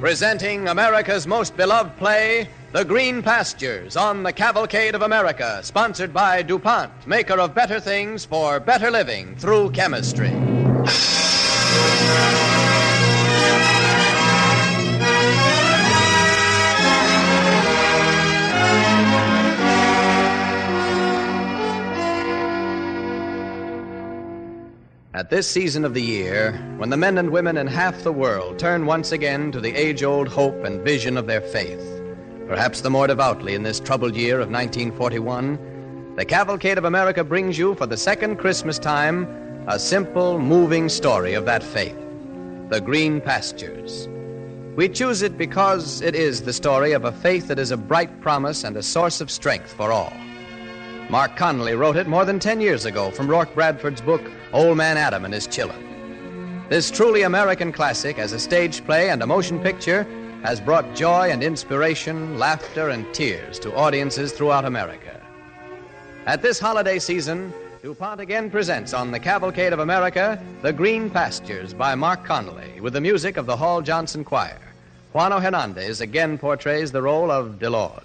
Presenting America's most beloved play, The Green Pastures, on the Cavalcade of America, sponsored by DuPont, maker of better things for better living through chemistry. At this season of the year, when the men and women in half the world turn once again to the age old hope and vision of their faith, perhaps the more devoutly in this troubled year of 1941, the Cavalcade of America brings you for the second Christmas time a simple, moving story of that faith The Green Pastures. We choose it because it is the story of a faith that is a bright promise and a source of strength for all. Marc Connelly wrote it more than 10 years ago from Roark Bradford's book, Old Man Adam and His Chillin'. This truly American classic, as a stage play and a motion picture, has brought joy and inspiration, laughter and tears to audiences throughout America. At this holiday season, DuPont again presents on the Cavalcade of America The Green Pastures by Marc Connelly with the music of the Hall Johnson Choir. Juano Hernandez again portrays the role of De Lawd.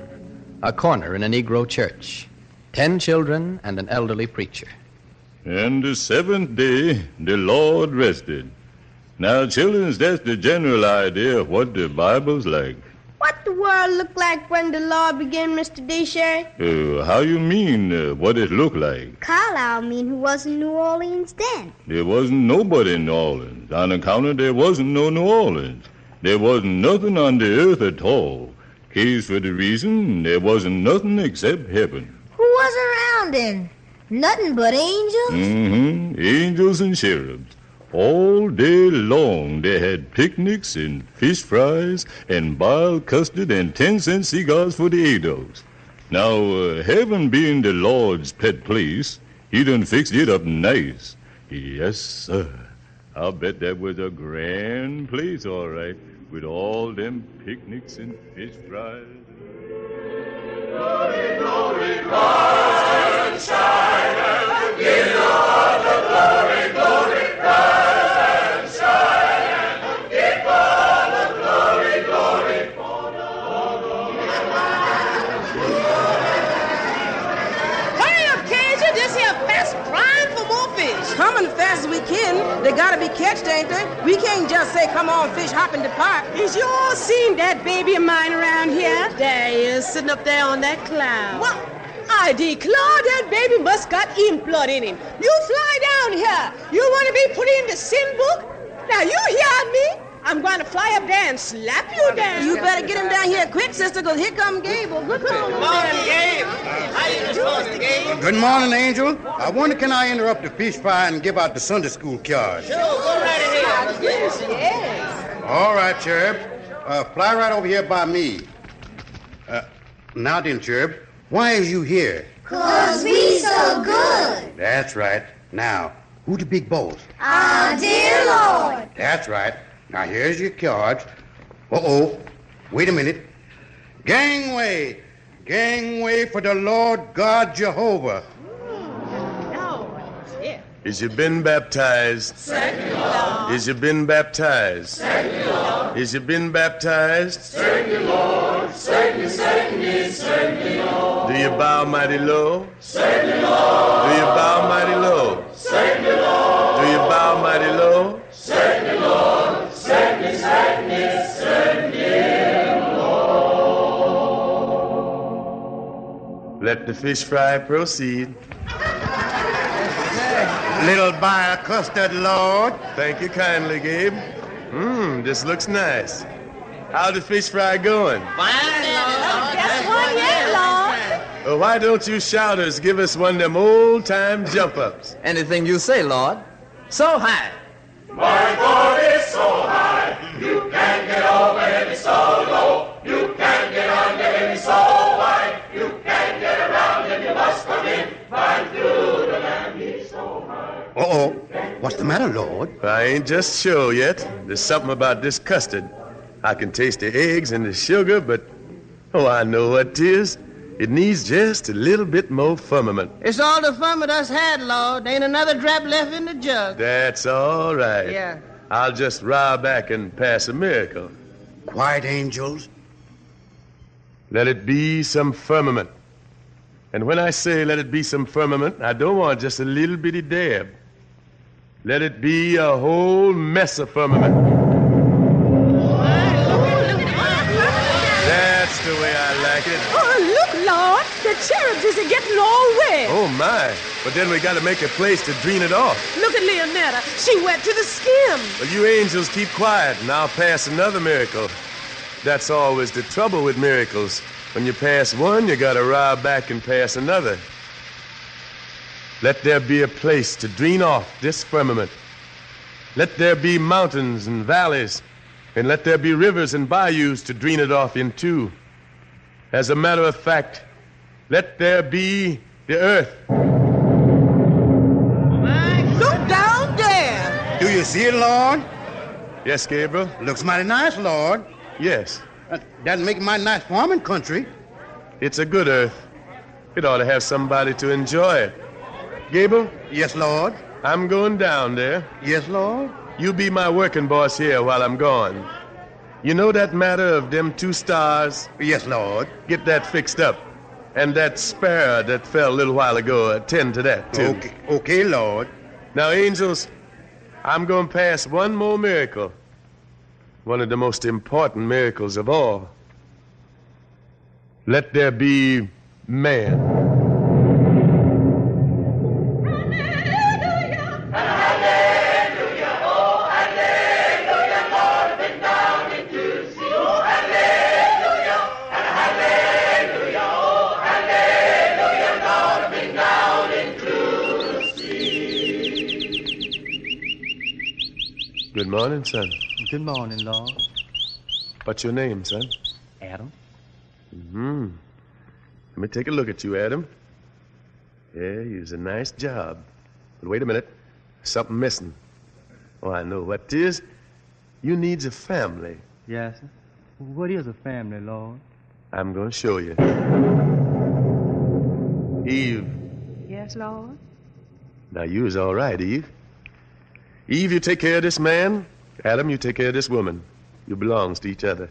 a corner in a Negro church, ten children and an elderly preacher. And the seventh day the Lord rested. Now, children, that's the general idea of what the Bible's like. What the world look like when the Lord began, Mr. Deshee? Uh, how you mean uh, what it looked like? Carlisle mean who was in New Orleans then. There wasn't nobody in New Orleans. On account of there wasn't no New Orleans. There wasn't nothing on the earth at all. Case for the reason there wasn't nothing except heaven. Who was around then? Nothing but angels? Mm-hmm. Angels and cherubs. All day long they had picnics and fish fries and boiled custard and ten cent cigars for the adults. Now, uh, heaven being the Lord's pet place, he done fixed it up nice. Yes, sir. I'll bet that was a grand place, all right, with all them picnics and fish fries. Glory, glory, rise and shine and give God Coming as fast as we can. They gotta be catched, ain't they? We can't just say, come on, fish, hop in the pot. Is you all seen that baby of mine around here? There he is, sitting up there on that cloud. What? I declare that baby must got blood in him. You fly down here. You want to be put in the sin book? Now, you hear me? I'm going to fly up there and slap you down. You better get him down here quick, sister, because here come Gable. Good morning, Gabe. How you doing, Gabe? Good morning, Angel. I wonder can I interrupt the fish fry and give out the Sunday school cards? Sure, go right ahead. Yes, yes. All right, Cherub. Uh, fly right over here by me. Uh, now then, Cherub, why is you here? Cause we so good. That's right. Now, who the big boss? Our dear Lord. That's right. Now here's your cards. Uh-oh. Wait a minute. Gangway. Gangway for the Lord God Jehovah. Is you been baptized? Certainly, Lord. Is you been baptized? Certainly, Lord. Is you been baptized? Certainly, Lord. Certainly, certainly, certainly, Lord. Do you bow mighty low? Certainly, Lord. Do you bow mighty low? Let the fish fry proceed. Little buyer custard, Lord. Thank you kindly, Gabe. Mmm, this looks nice. How the fish fry going? Fine, Lord. Just one yet, Lord. Well, why don't you shouters give us one of them old time jump ups? Anything you say, Lord. So high. My God is so high, you can't get over him, so low. Uh-oh. What's the matter, Lord? I ain't just sure yet. There's something about this custard. I can taste the eggs and the sugar, but oh, I know what it is. It needs just a little bit more firmament. It's all the firmament with us had, Lord. Ain't another drop left in the jug. That's all right. Yeah. I'll just ride back and pass a miracle. Quiet, angels. Let it be some firmament. And when I say let it be some firmament, I don't want just a little bitty dab. Let it be a whole mess of firmament. That's the way I like it. Oh, look, Lord. The cherubs is getting all wet. Oh, my. But then we got to make a place to drain it off. Look at Leonetta. She wet to the skin. Well, you angels keep quiet, and I'll pass another miracle. That's always the trouble with miracles. When you pass one, you got to ride back and pass another. Let there be a place to drain off this firmament. Let there be mountains and valleys, and let there be rivers and bayous to drain it off in into. As a matter of fact, let there be the earth. Look down there. Do you see it, Lord? Yes, Gabriel? Looks mighty nice, Lord. Yes. That, that'd make my nice farming country. It's a good earth. It ought to have somebody to enjoy it. Gable? Yes, Lord. I'm going down there. Yes, Lord. You be my working boss here while I'm gone. You know that matter of them two stars? Yes, Lord. Get that fixed up. And that sparrow that fell a little while ago, attend to that, too. Okay, okay Lord. Now, angels, I'm going to pass one more miracle. One of the most important miracles of all. Let there be man. Good morning, son. Good morning, Lord. What's your name, son? Adam. Hmm. Let me take a look at you, Adam. Yeah, you's a nice job. But wait a minute. Something missing. Oh, I know what it is. You needs a family. Yes, sir. What is a family, Lord? I'm going to show you. Eve. Yes, Lord. Now, you is all right, Eve. Eve, you take care of this man. Adam, you take care of this woman. You belongs to each other.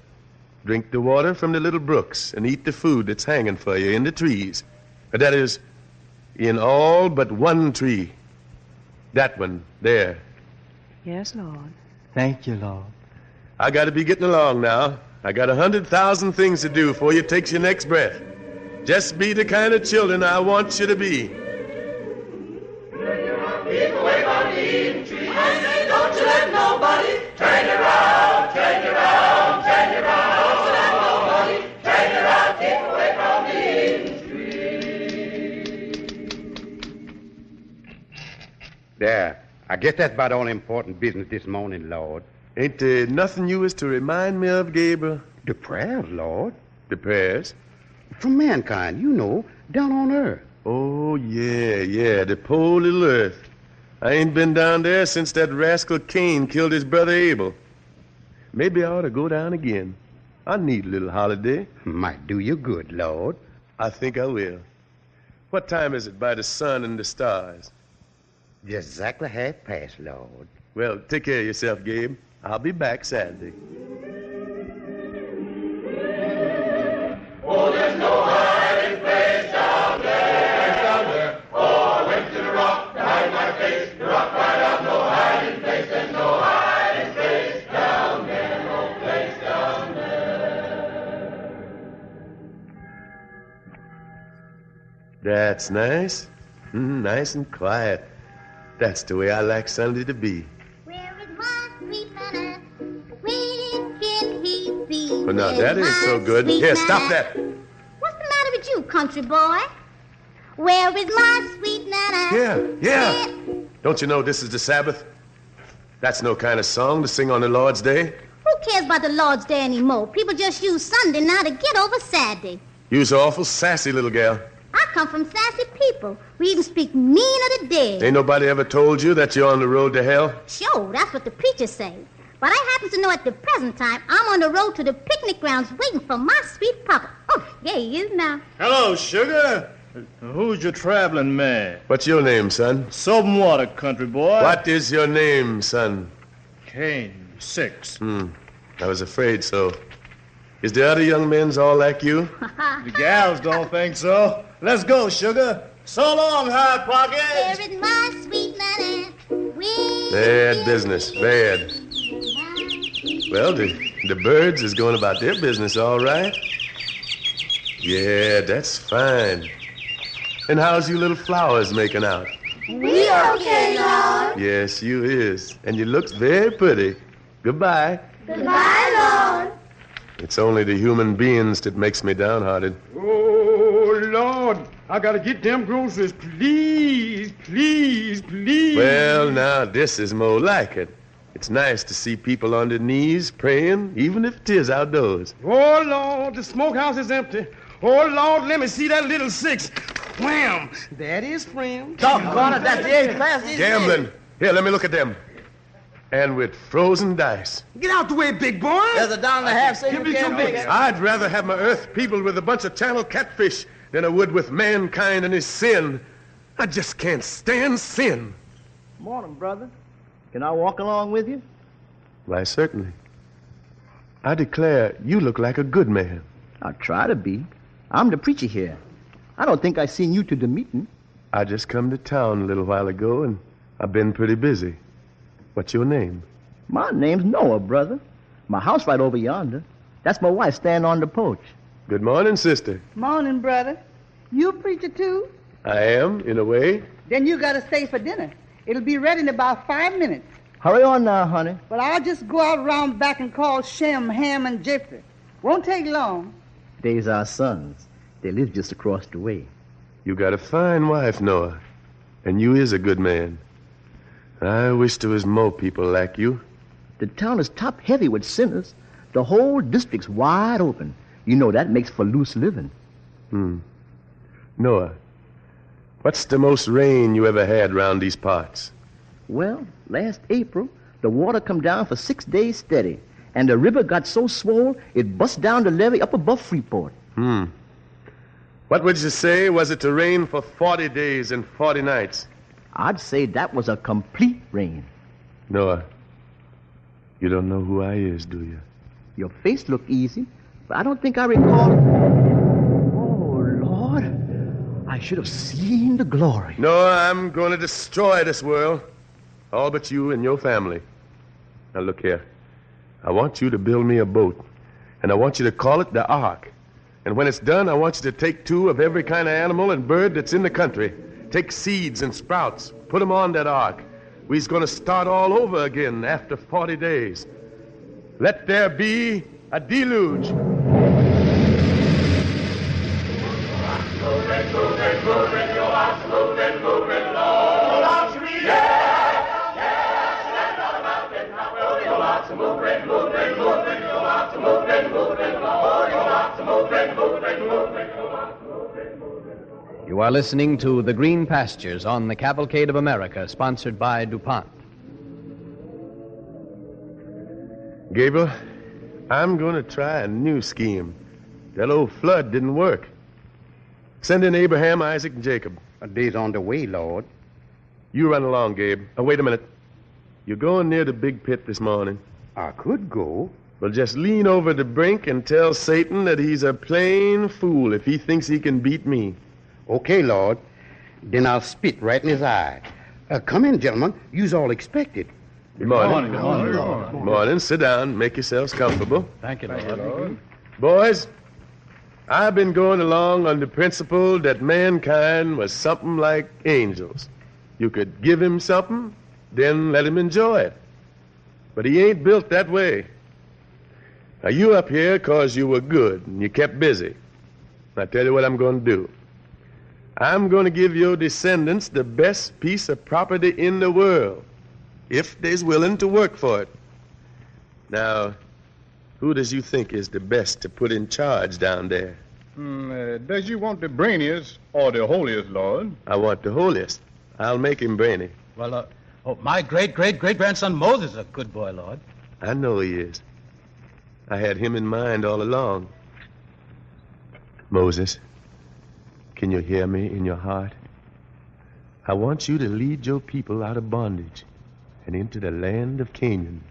Drink the water from the little brooks and eat the food that's hanging for you in the trees. That is, in all but one tree. That one, there. Yes, Lord. Thank you, Lord. I gotta be getting along now. I got a hundred thousand things to do before you takes your next breath. Just be the kind of children I want you to be. Guess that's about all important business this morning, Lord. Ain't there nothing you is to remind me of, Gabriel? The prayers, Lord. The prayers? For mankind, you know, down on earth. Oh, yeah, yeah, the poor little earth. I ain't been down there since that rascal Cain killed his brother Abel. Maybe I ought to go down again. I need a little holiday. Might do you good, Lord. I think I will. What time is it by the sun and the stars? Just exactly half past, Lord. Well, take care of yourself, Gabe. I'll be back Saturday. Oh, there's no hiding place down there. Down there. Oh, I went to the rock to hide my face. The rock cried out, no hiding place. There's no hiding place down there. No place down there. That's nice. Mm, nice and quiet. That's the way I like Sunday to be. Where is my sweet manna? When can he be? But now that ain't so good. Here, stop that. What's the matter with you, country boy? Where is my sweet Nana? Yeah, yeah. Don't you know this is the Sabbath? That's no kind of song to sing on the Lord's Day. Who cares about the Lord's Day anymore? People just use Sunday now to get over Saturday. You's awful sassy little gal. I come from sassy people. We even speak mean of the dead. Ain't nobody ever told you that you're on the road to hell? Sure, that's what the preachers say. But I happen to know at the present time I'm on the road to the picnic grounds waiting for my sweet papa. Oh, there he is now. Hello, sugar. Who's your traveling man? What's your name, son? Soap and water, country boy. What is your name, son? Cain, six. Hmm. I was afraid so. Is the other young men's all like you? The gals don't think so. Let's go, sugar. So long, Hot Pocket. Where is my sweet Nana? Bad business. Bad. Well, the, the birds is going about their business all right. Yeah, that's fine. And how's you little flowers making out? We okay, Lord. Yes, you is. And you looks very pretty. Goodbye. Goodbye, Lord. It's only the human beings that makes me downhearted. Oh, Lord, I gotta get them groceries. Please, please, please. Well, now, this is more like it. It's nice to see people on their knees praying, even if it is outdoors. Oh, Lord, the smokehouse is empty. Oh, Lord, let me see that little six. Wham! That is friend. Doggone it, that's the eighth class, isn't it? Gambling. Here, let me look at them. And with frozen dice. Get out the way, big boy. There's a dollar and a half, so you Give me can't some make big- it. I'd rather have my earth peopled with a bunch of channel catfish than I would with mankind and his sin. I just can't stand sin. Morning, brother. Can I walk along with you? Why, certainly. I declare, you look like a good man. I'll try to be. I'm the preacher here. I don't think I seen you to the meeting. I just come to town a little while ago, and I've been pretty busy. What's your name? My name's Noah, brother. My house right over yonder. That's my wife standing on the porch. Good morning, sister. Morning, brother. You a preacher too? I am, in a way. Then you gotta stay for dinner. It'll be ready in about five minutes. Hurry on now, honey. Well, I'll just go out round back and call Shem, Ham, and Japheth. Won't take long. They's our sons. They live just across the way. You got a fine wife, Noah. And you is a good man. I wish there was more people like you. The town is top heavy with sinners. The whole district's wide open. You know that makes for loose living. Hmm. Noah, what's the most rain you ever had round these parts? Well, last April, the water come down for six days steady, and the river got so swole it bust down the levee up above Freeport. Hmm. What would you say was it to rain for 40 days and 40 nights? I'd say that was a complete rain. Noah, you don't know who I is, do you? Your face looked easy, but I don't think I recall. Oh, Lord. I should have seen the glory. Noah, I'm going to destroy this world. All but you and your family. Now, look here. I want you to build me a boat, and I want you to call it the Ark. And when it's done, I want you to take two of every kind of animal and bird that's in the country. Take seeds and sprouts, put them on that ark. We's going to start all over again after 40 days. Let there be a deluge. You are listening to The Green Pastures on the Cavalcade of America, sponsored by DuPont. Gabriel, I'm going to try a new scheme. That old flood didn't work. Send in Abraham, Isaac, and Jacob. A day's on the way, Lord. You run along, Gabe. Oh, wait a minute. You're going near the big pit this morning. I could go. Well, just lean over the brink and tell Satan that he's a plain fool if he thinks he can beat me. Okay, Lord. Then I'll spit right in his eye. Uh, come in, gentlemen. You's all expected. Good morning. Good morning, good morning. Good morning. Sit down. Make yourselves comfortable. Thank you, Lord. Boys, I've been going along on the principle that mankind was something like angels. You could give him something, then let him enjoy it. But he ain't built that way. Now, you up here 'cause you were good and you kept busy. I tell you what I'm going to do. I'm going to give your descendants the best piece of property in the world, if they's willing to work for it. Now, who does you think is the best to put in charge down there? Hmm, uh, does you want the brainiest or the holiest, Lord? I want the holiest. I'll make him brainy. Well, uh, oh, my great great great grandson Moses is a good boy, Lord. I know he is. I had him in mind all along. Moses, can you hear me in your heart? I want you to lead your people out of bondage and into the land of Canaan.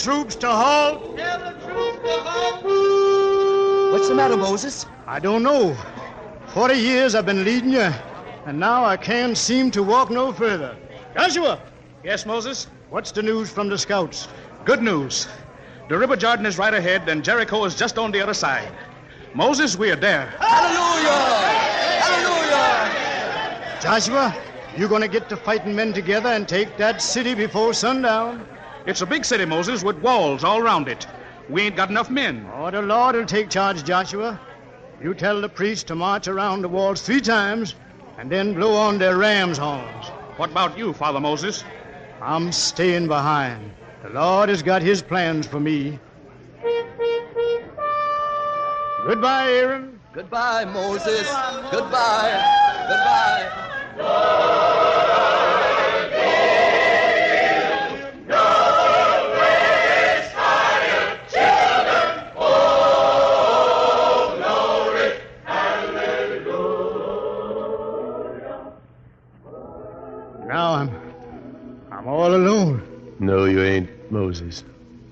Tell the troops to halt. What's the matter, Moses? I don't know. Forty years I've been leading you, and now I can't seem to walk no further. Joshua, Yes, Moses? what's the news from the scouts? Good news. The River Jordan is right ahead, and Jericho is just on the other side. Moses, we are there. Hallelujah! Hallelujah! Joshua, you're gonna get the fighting men together and take that city before sundown? It's a big city, Moses, with walls all around it. We ain't got enough men. Oh, the Lord will take charge, Joshua. You tell the priests to march around the walls three times and then blow on their ram's horns. What about you, Father Moses? I'm staying behind. The Lord has got his plans for me. Goodbye, Aaron. Goodbye, Moses. Goodbye. Goodbye. Now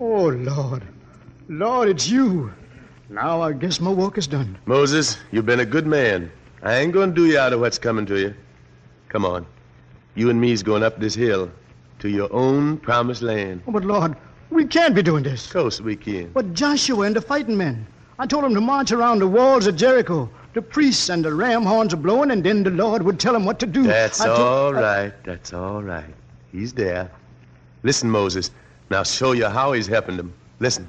Oh, Lord. Lord, it's you. Now I guess my work is done. Moses, you've been a good man. I ain't going to do you out of what's coming to you. Come on. You and me's going up this hill to your own promised land. Oh, but Lord, we can't be doing this. Of course we can. But Joshua and the fighting men. I told them to march around the walls of Jericho. The priests and the ram horns are blowing, and then the Lord would tell them what to do. That's I told- all right. That's all right. He's there. Listen, Moses. Now show you how he's helping them. Listen.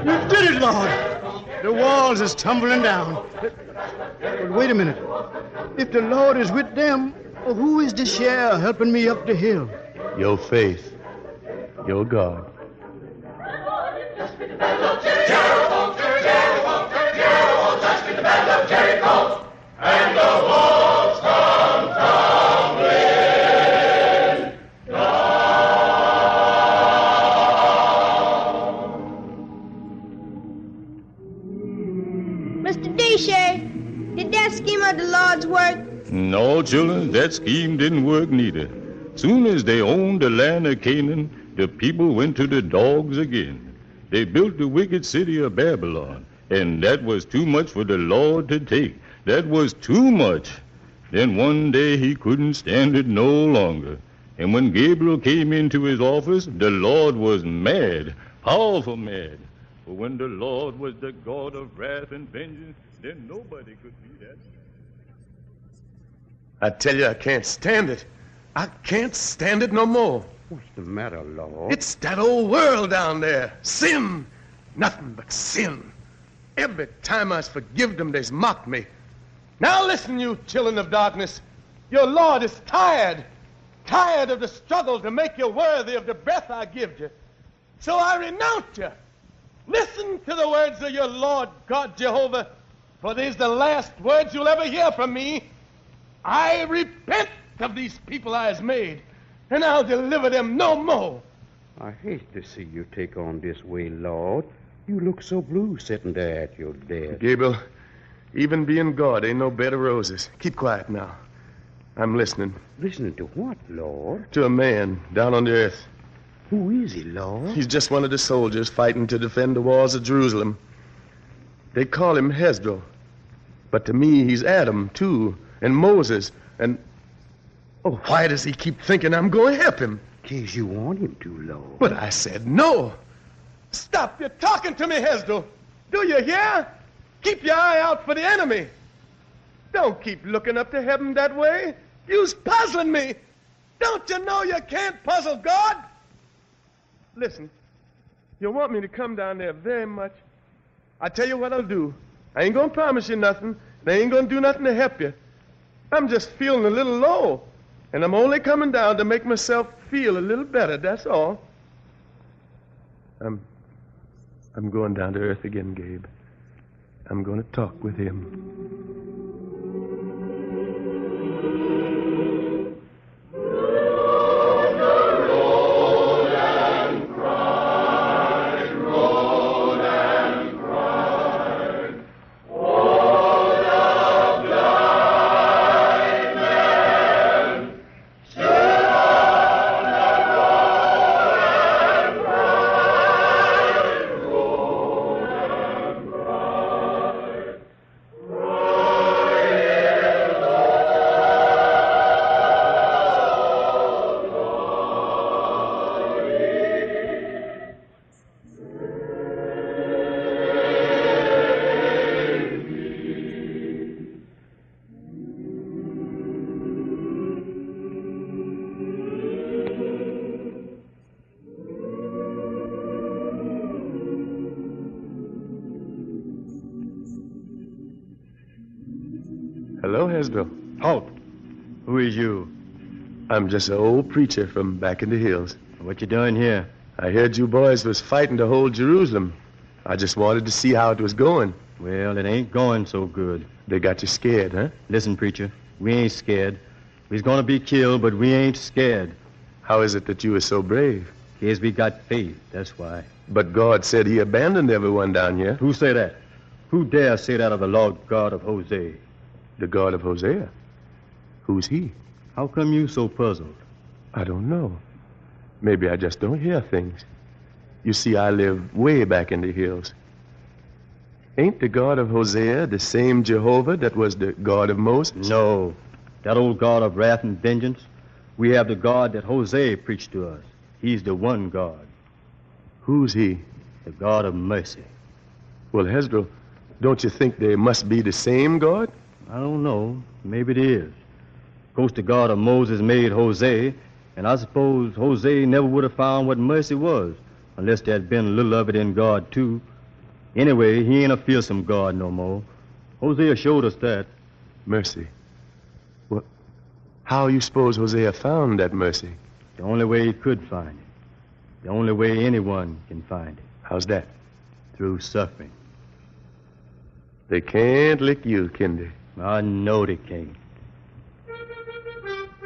You did it, Lord. The walls is tumbling down. But wait a minute. If the Lord is with them, who is this here helping me up the hill? Your faith. Your God. And the walls come tumbling Mr. Deshee, did that scheme of the Lord's work? No, children, that scheme didn't work neither. Soon as they owned the land of Canaan, the people went to the dogs again. They built the wicked city of Babylon, And that was too much for the Lord to take. That was too much. Then one day he couldn't stand it no longer. And when Gabriel came into his office, the Lord was mad, powerful mad. For when the Lord was the God of wrath and vengeance, then nobody could be that. I tell you, I can't stand it. I can't stand it no more. What's the matter, Lord? It's that old world down there. Sin. Nothing but sin. Every time I forgive them, they's mocked me. Now listen, you children of darkness. Your Lord is tired. Tired of the struggle to make you worthy of the breath I give you. So I renounce you. Listen to the words of your Lord God Jehovah, for these the last words you'll ever hear from me. I repent of these people I has made, and I'll deliver them no more. I hate to see you take on this way, Lord. You look so blue sitting there at your desk. Gabriel, even being God ain't no bed of roses. Keep quiet now. I'm listening. Listening to what, Lord? To a man down on the earth. Who is he, Lord? He's just one of the soldiers fighting to defend the walls of Jerusalem. They call him Hezro. But to me, he's Adam, too, and Moses, and. Oh, why does he keep thinking I'm going to help him? Case you want him to, Lord. But I said no. Stop! You're talking to me, Hezro. Do you hear? Keep your eye out for the enemy. Don't keep looking up to heaven that way. You's puzzling me. Don't you know you can't puzzle God? Listen, you want me to come down there very much. I tell you what I'll do. I ain't gonna promise you nothing. I ain't gonna do nothing to help you. I'm just feeling a little low, and I'm only coming down to make myself feel a little better. That's all. I'm, I'm going down to earth again, Gabe. I'm going to talk with him. I'm just an old preacher from back in the hills. What you doing here? I heard you boys was fighting to hold Jerusalem. I just wanted to see how it was going. Well, it ain't going so good. They got you scared, huh? Listen, preacher, we ain't scared. We's gonna be killed, but we ain't scared. How is it that you are so brave? Cause we got faith, that's why. But God said he abandoned everyone down here. Who say that? Who dare say that of the Lord God of Hosea? The God of Hosea. Who's he? How come you so puzzled? I don't know. Maybe I just don't hear things. You see, I live way back in the hills. Ain't the God of Hosea the same Jehovah that was the God of Moses? No. That old God of wrath and vengeance. We have the God that Hosea preached to us. He's the one God. Who's he? The God of mercy. Well, Hezro, don't you think they must be the same God? I don't know. Maybe it is. The God of Moses made Hosea, and I suppose Hosea never would have found what mercy was unless there had been a little of it in God, too. Anyway, he ain't a fearsome God no more. Hosea showed us that. Mercy. Well, how you suppose Hosea found that mercy? The only way he could find it. The only way anyone can find it. How's that? Through suffering. They can't lick you, Kinder. I know they can't.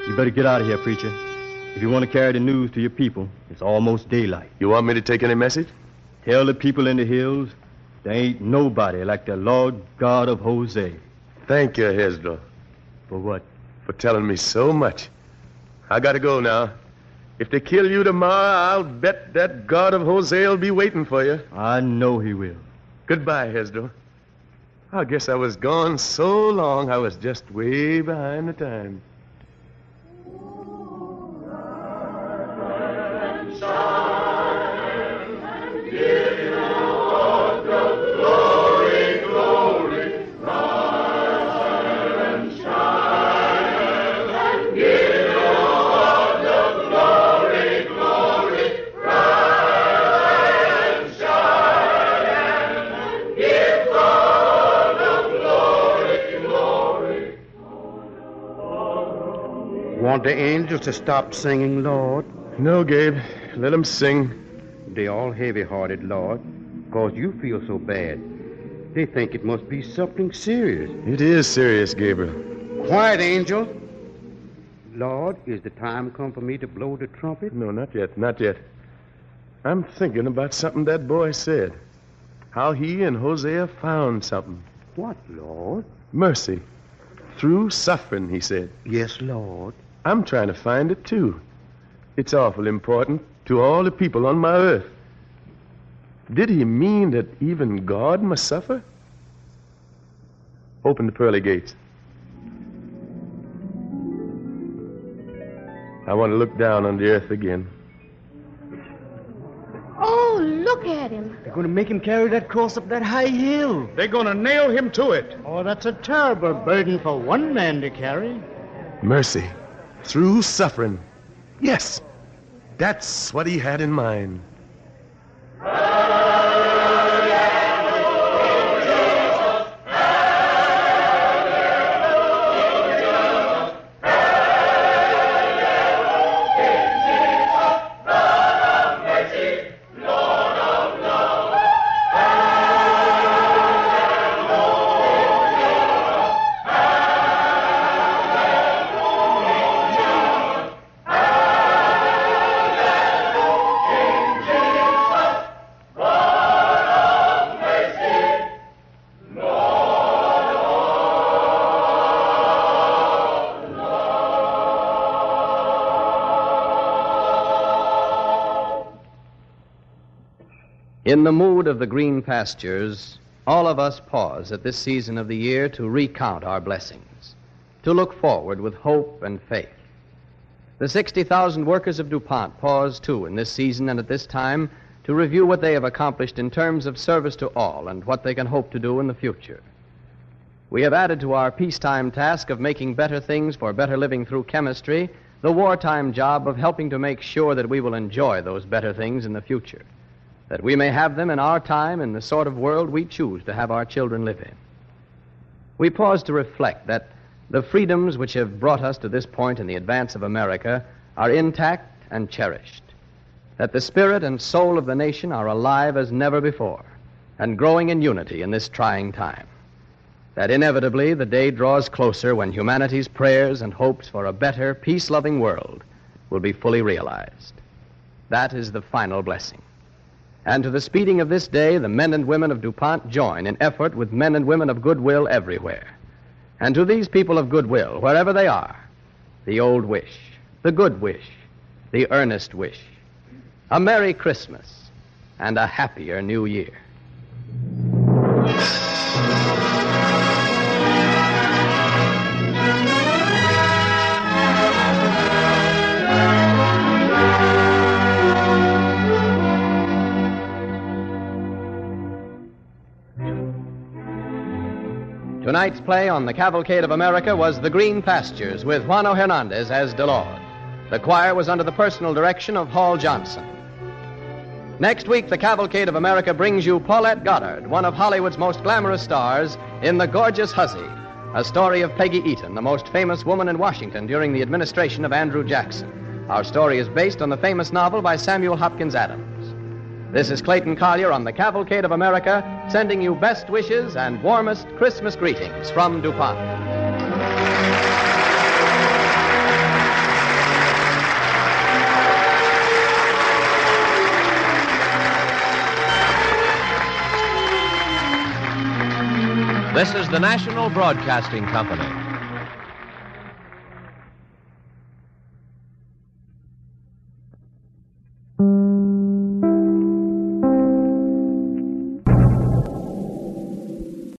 You better get out of here, preacher. If you want to carry the news to your people, it's almost daylight. You want me to take any message? Tell the people in the hills there ain't nobody like the Lord God of Hosea. Thank you, Hezro. For what? For telling me so much. I gotta go now. If they kill you tomorrow, I'll bet that God of Hosea'll be waiting for you. I know he will. Goodbye, Hesdor. I guess I was gone so long I was just way behind the time. Want the angels to stop singing, Lord? No, Gabe. Let them sing. They all heavy-hearted, Lord, cause you feel so bad. They think it must be something serious. It is serious, Gabriel. Quiet, angel. Lord, is the time come for me to blow the trumpet? No, not yet, not yet. I'm thinking about something that boy said. How he and Hosea found something. What, Lord? Mercy. Through suffering, he said. Yes, Lord. I'm trying to find it, too. It's awful important to all the people on my earth. Did he mean that even God must suffer? Open the pearly gates. I want to look down on the earth again. Oh, look at him. They're going to make him carry that cross up that high hill. They're going to nail him to it. Oh, that's a terrible burden for one man to carry. Mercy. Through suffering. Yes. That's what he had in mind. In the mood of the green pastures, all of us pause at this season of the year to recount our blessings, to look forward with hope and faith. The 60,000 workers of DuPont pause too in this season and at this time to review what they have accomplished in terms of service to all and what they can hope to do in the future. We have added to our peacetime task of making better things for better living through chemistry the wartime job of helping to make sure that we will enjoy those better things in the future that we may have them in our time in the sort of world we choose to have our children live in. We pause to reflect that the freedoms which have brought us to this point in the advance of America are intact and cherished, that the spirit and soul of the nation are alive as never before and growing in unity in this trying time, that inevitably the day draws closer when humanity's prayers and hopes for a better, peace loving world will be fully realized. That is the final blessing. And to the speeding of this day, the men and women of DuPont join in effort with men and women of goodwill everywhere. And to these people of goodwill, wherever they are, the old wish, the good wish, the earnest wish, a Merry Christmas and a happier New Year. Tonight's play on the Cavalcade of America was The Green Pastures with Juano Hernandez as De Lawd. The choir was under the personal direction of Hall Johnson. Next week, the Cavalcade of America brings you Paulette Goddard, one of Hollywood's most glamorous stars, in The Gorgeous Hussy, a story of Peggy Eaton, the most famous woman in Washington during the administration of Andrew Jackson. Our story is based on the famous novel by Samuel Hopkins Adams. This is Clayton Collyer on the Cavalcade of America, sending you best wishes and warmest Christmas greetings from DuPont. This is the National Broadcasting Company.